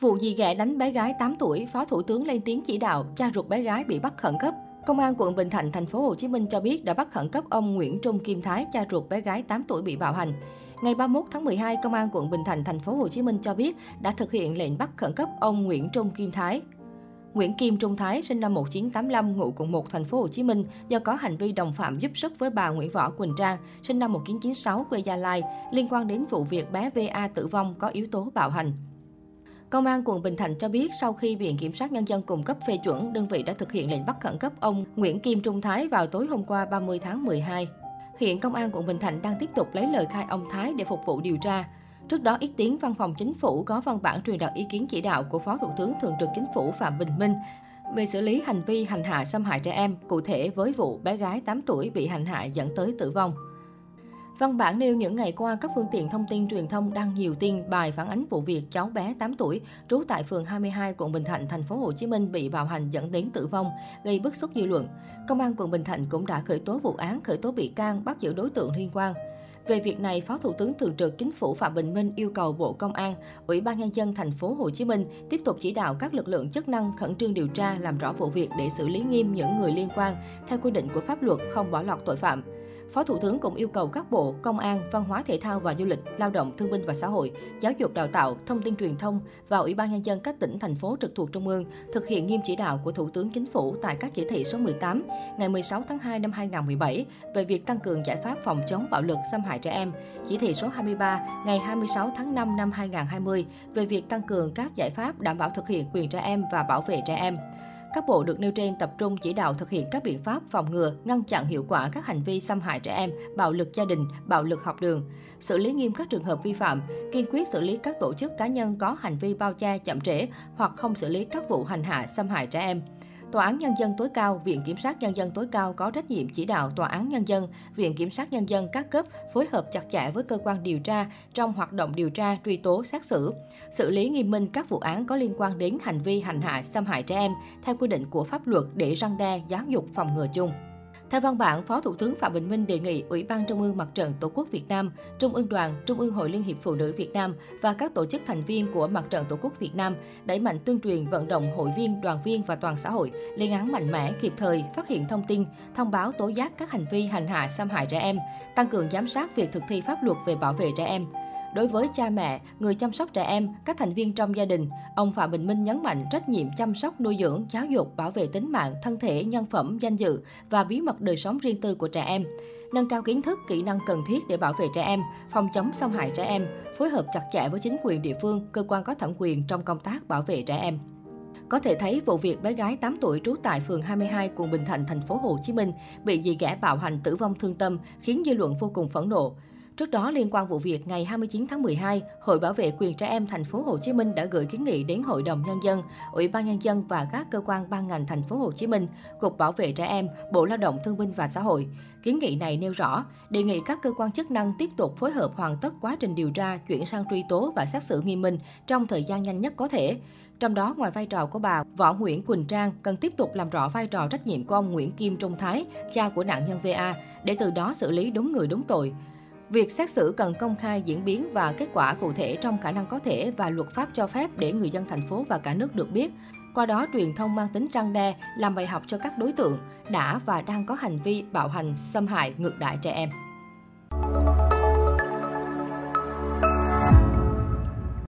Vụ dì ghẻ đánh bé gái 8 tuổi, Phó Thủ tướng lên tiếng chỉ đạo, cha ruột bé gái bị bắt khẩn cấp. Công an quận Bình Thạnh, thành phố Hồ Chí Minh cho biết đã bắt khẩn cấp ông Nguyễn Trung Kim Thái, cha ruột bé gái 8 tuổi bị bạo hành. Ngày 31 tháng 12, Công an quận Bình Thạnh, thành phố Hồ Chí Minh cho biết đã thực hiện lệnh bắt khẩn cấp ông Nguyễn Trung Kim Thái, Nguyễn Kim Trung Thái sinh năm 1985 ngụ quận 1 thành phố Hồ Chí Minh do có hành vi đồng phạm giúp sức với bà Nguyễn Võ Quỳnh Trang sinh năm 1996 quê Gia Lai liên quan đến vụ việc bé VA tử vong có yếu tố bạo hành. Công an quận Bình Thạnh cho biết sau khi Viện Kiểm sát Nhân dân cung cấp phê chuẩn, đơn vị đã thực hiện lệnh bắt khẩn cấp ông Nguyễn Kim Trung Thái vào tối hôm qua 30 tháng 12. Hiện Công an quận Bình Thạnh đang tiếp tục lấy lời khai ông Thái để phục vụ điều tra. Trước đó, ít tiếng văn phòng chính phủ có văn bản truyền đạt ý kiến chỉ đạo của Phó Thủ tướng Thường trực Chính phủ Phạm Bình Minh về xử lý hành vi hành hạ xâm hại trẻ em, cụ thể với vụ bé gái 8 tuổi bị hành hạ dẫn tới tử vong. Văn bản nêu những ngày qua, các phương tiện thông tin truyền thông đăng nhiều tin bài phản ánh vụ việc cháu bé 8 tuổi trú tại phường 22 quận Bình Thạnh, thành phố Hồ Chí Minh bị bạo hành dẫn đến tử vong, gây bức xúc dư luận. Công an quận Bình Thạnh cũng đã khởi tố vụ án, khởi tố bị can, bắt giữ đối tượng liên quan. Về việc này, Phó Thủ tướng Thường trực Chính phủ Phạm Bình Minh yêu cầu Bộ Công an, Ủy ban nhân dân thành phố Hồ Chí Minh tiếp tục chỉ đạo các lực lượng chức năng khẩn trương điều tra, làm rõ vụ việc để xử lý nghiêm những người liên quan theo quy định của pháp luật, không bỏ lọt tội phạm. Phó Thủ tướng cũng yêu cầu các bộ Công an, Văn hóa Thể thao và Du lịch, Lao động Thương binh và Xã hội, Giáo dục Đào tạo, Thông tin Truyền thông và Ủy ban nhân dân các tỉnh thành phố trực thuộc Trung ương thực hiện nghiêm chỉ đạo của Thủ tướng Chính phủ tại các chỉ thị số 18 ngày 16 tháng 2 năm 2017 về việc tăng cường giải pháp phòng chống bạo lực xâm hại trẻ em, chỉ thị số 23 ngày 26 tháng 5 năm 2020 về việc tăng cường các giải pháp đảm bảo thực hiện quyền trẻ em và bảo vệ trẻ em. Các bộ được nêu trên tập trung chỉ đạo thực hiện các biện pháp phòng ngừa, ngăn chặn hiệu quả các hành vi xâm hại trẻ em, bạo lực gia đình, bạo lực học đường, xử lý nghiêm các trường hợp vi phạm, kiên quyết xử lý các tổ chức cá nhân có hành vi bao che, chậm trễ hoặc không xử lý các vụ hành hạ, xâm hại trẻ em. Tòa án Nhân dân tối cao, Viện Kiểm sát Nhân dân tối cao có trách nhiệm chỉ đạo Tòa án Nhân dân, Viện Kiểm sát Nhân dân các cấp phối hợp chặt chẽ với cơ quan điều tra trong hoạt động điều tra, truy tố, xét xử, xử lý nghiêm minh các vụ án có liên quan đến hành vi hành hạ, xâm hại trẻ em theo quy định của pháp luật để răng đe, giáo dục phòng ngừa chung. Theo văn bản, Phó Thủ tướng Phạm Bình Minh đề nghị Ủy ban Trung ương Mặt trận Tổ quốc Việt Nam, Trung ương Đoàn, Trung ương Hội Liên hiệp Phụ nữ Việt Nam và các tổ chức thành viên của Mặt trận Tổ quốc Việt Nam đẩy mạnh tuyên truyền vận động hội viên, đoàn viên và toàn xã hội lên án mạnh mẽ, kịp thời phát hiện thông tin, thông báo tố giác các hành vi hành hạ xâm hại trẻ em, tăng cường giám sát việc thực thi pháp luật về bảo vệ trẻ em. Đối với cha mẹ, người chăm sóc trẻ em, các thành viên trong gia đình, ông Phạm Bình Minh nhấn mạnh trách nhiệm chăm sóc nuôi dưỡng, giáo dục, bảo vệ tính mạng, thân thể, nhân phẩm, danh dự và bí mật đời sống riêng tư của trẻ em nâng cao kiến thức, kỹ năng cần thiết để bảo vệ trẻ em, phòng chống xâm hại trẻ em, phối hợp chặt chẽ với chính quyền địa phương, cơ quan có thẩm quyền trong công tác bảo vệ trẻ em. Có thể thấy vụ việc bé gái 8 tuổi trú tại phường 22 quận Bình Thạnh, thành phố Hồ Chí Minh bị dì ghẻ bạo hành tử vong thương tâm khiến dư luận vô cùng phẫn nộ. Trước đó, liên quan vụ việc, ngày 29 tháng 12, Hội Bảo vệ quyền trẻ em thành phố Hồ Chí Minh đã gửi kiến nghị đến Hội đồng nhân dân, Ủy ban nhân dân và các cơ quan ban ngành thành phố Hồ Chí Minh, Cục Bảo vệ trẻ em, Bộ Lao động Thương binh và Xã hội. Kiến nghị này nêu rõ, đề nghị các cơ quan chức năng tiếp tục phối hợp hoàn tất quá trình điều tra, chuyển sang truy tố và xét xử nghiêm minh trong thời gian nhanh nhất có thể. Trong đó, ngoài vai trò của bà Võ Nguyễn Quỳnh Trang, cần tiếp tục làm rõ vai trò trách nhiệm của ông Nguyễn Kim Trung Thái, cha của nạn nhân VA, để từ đó xử lý đúng người đúng tội. Việc xét xử cần công khai diễn biến và kết quả cụ thể trong khả năng có thể và luật pháp cho phép để người dân thành phố và cả nước được biết. Qua đó, truyền thông mang tính răng đe, làm bài học cho các đối tượng đã và đang có hành vi bạo hành, xâm hại, ngược đại trẻ em.